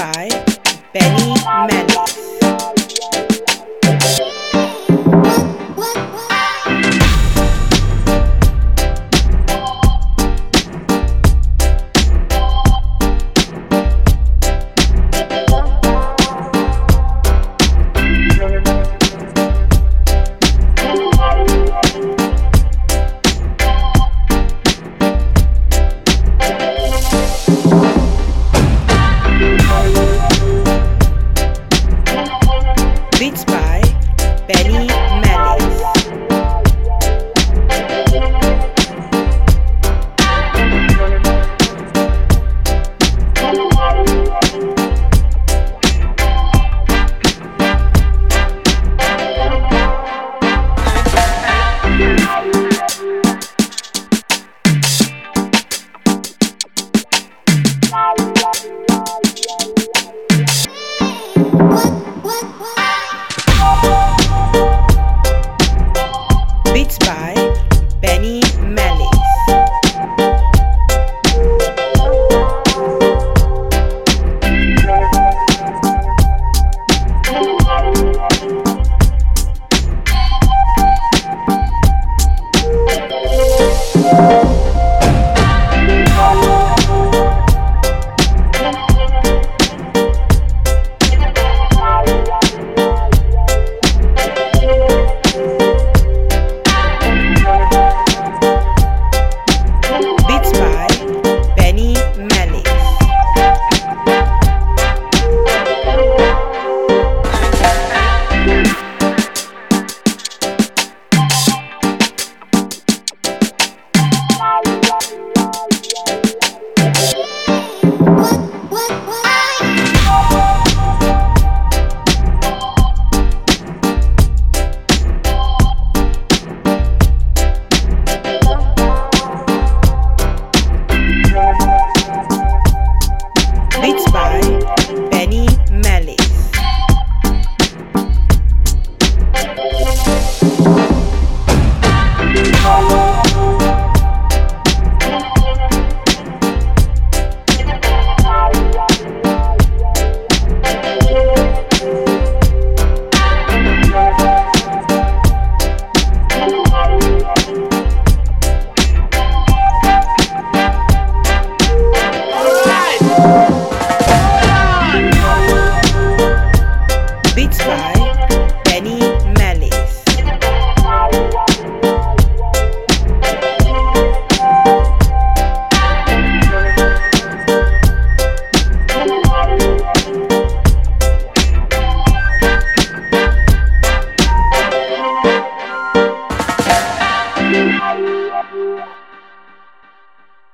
by Benny Manning.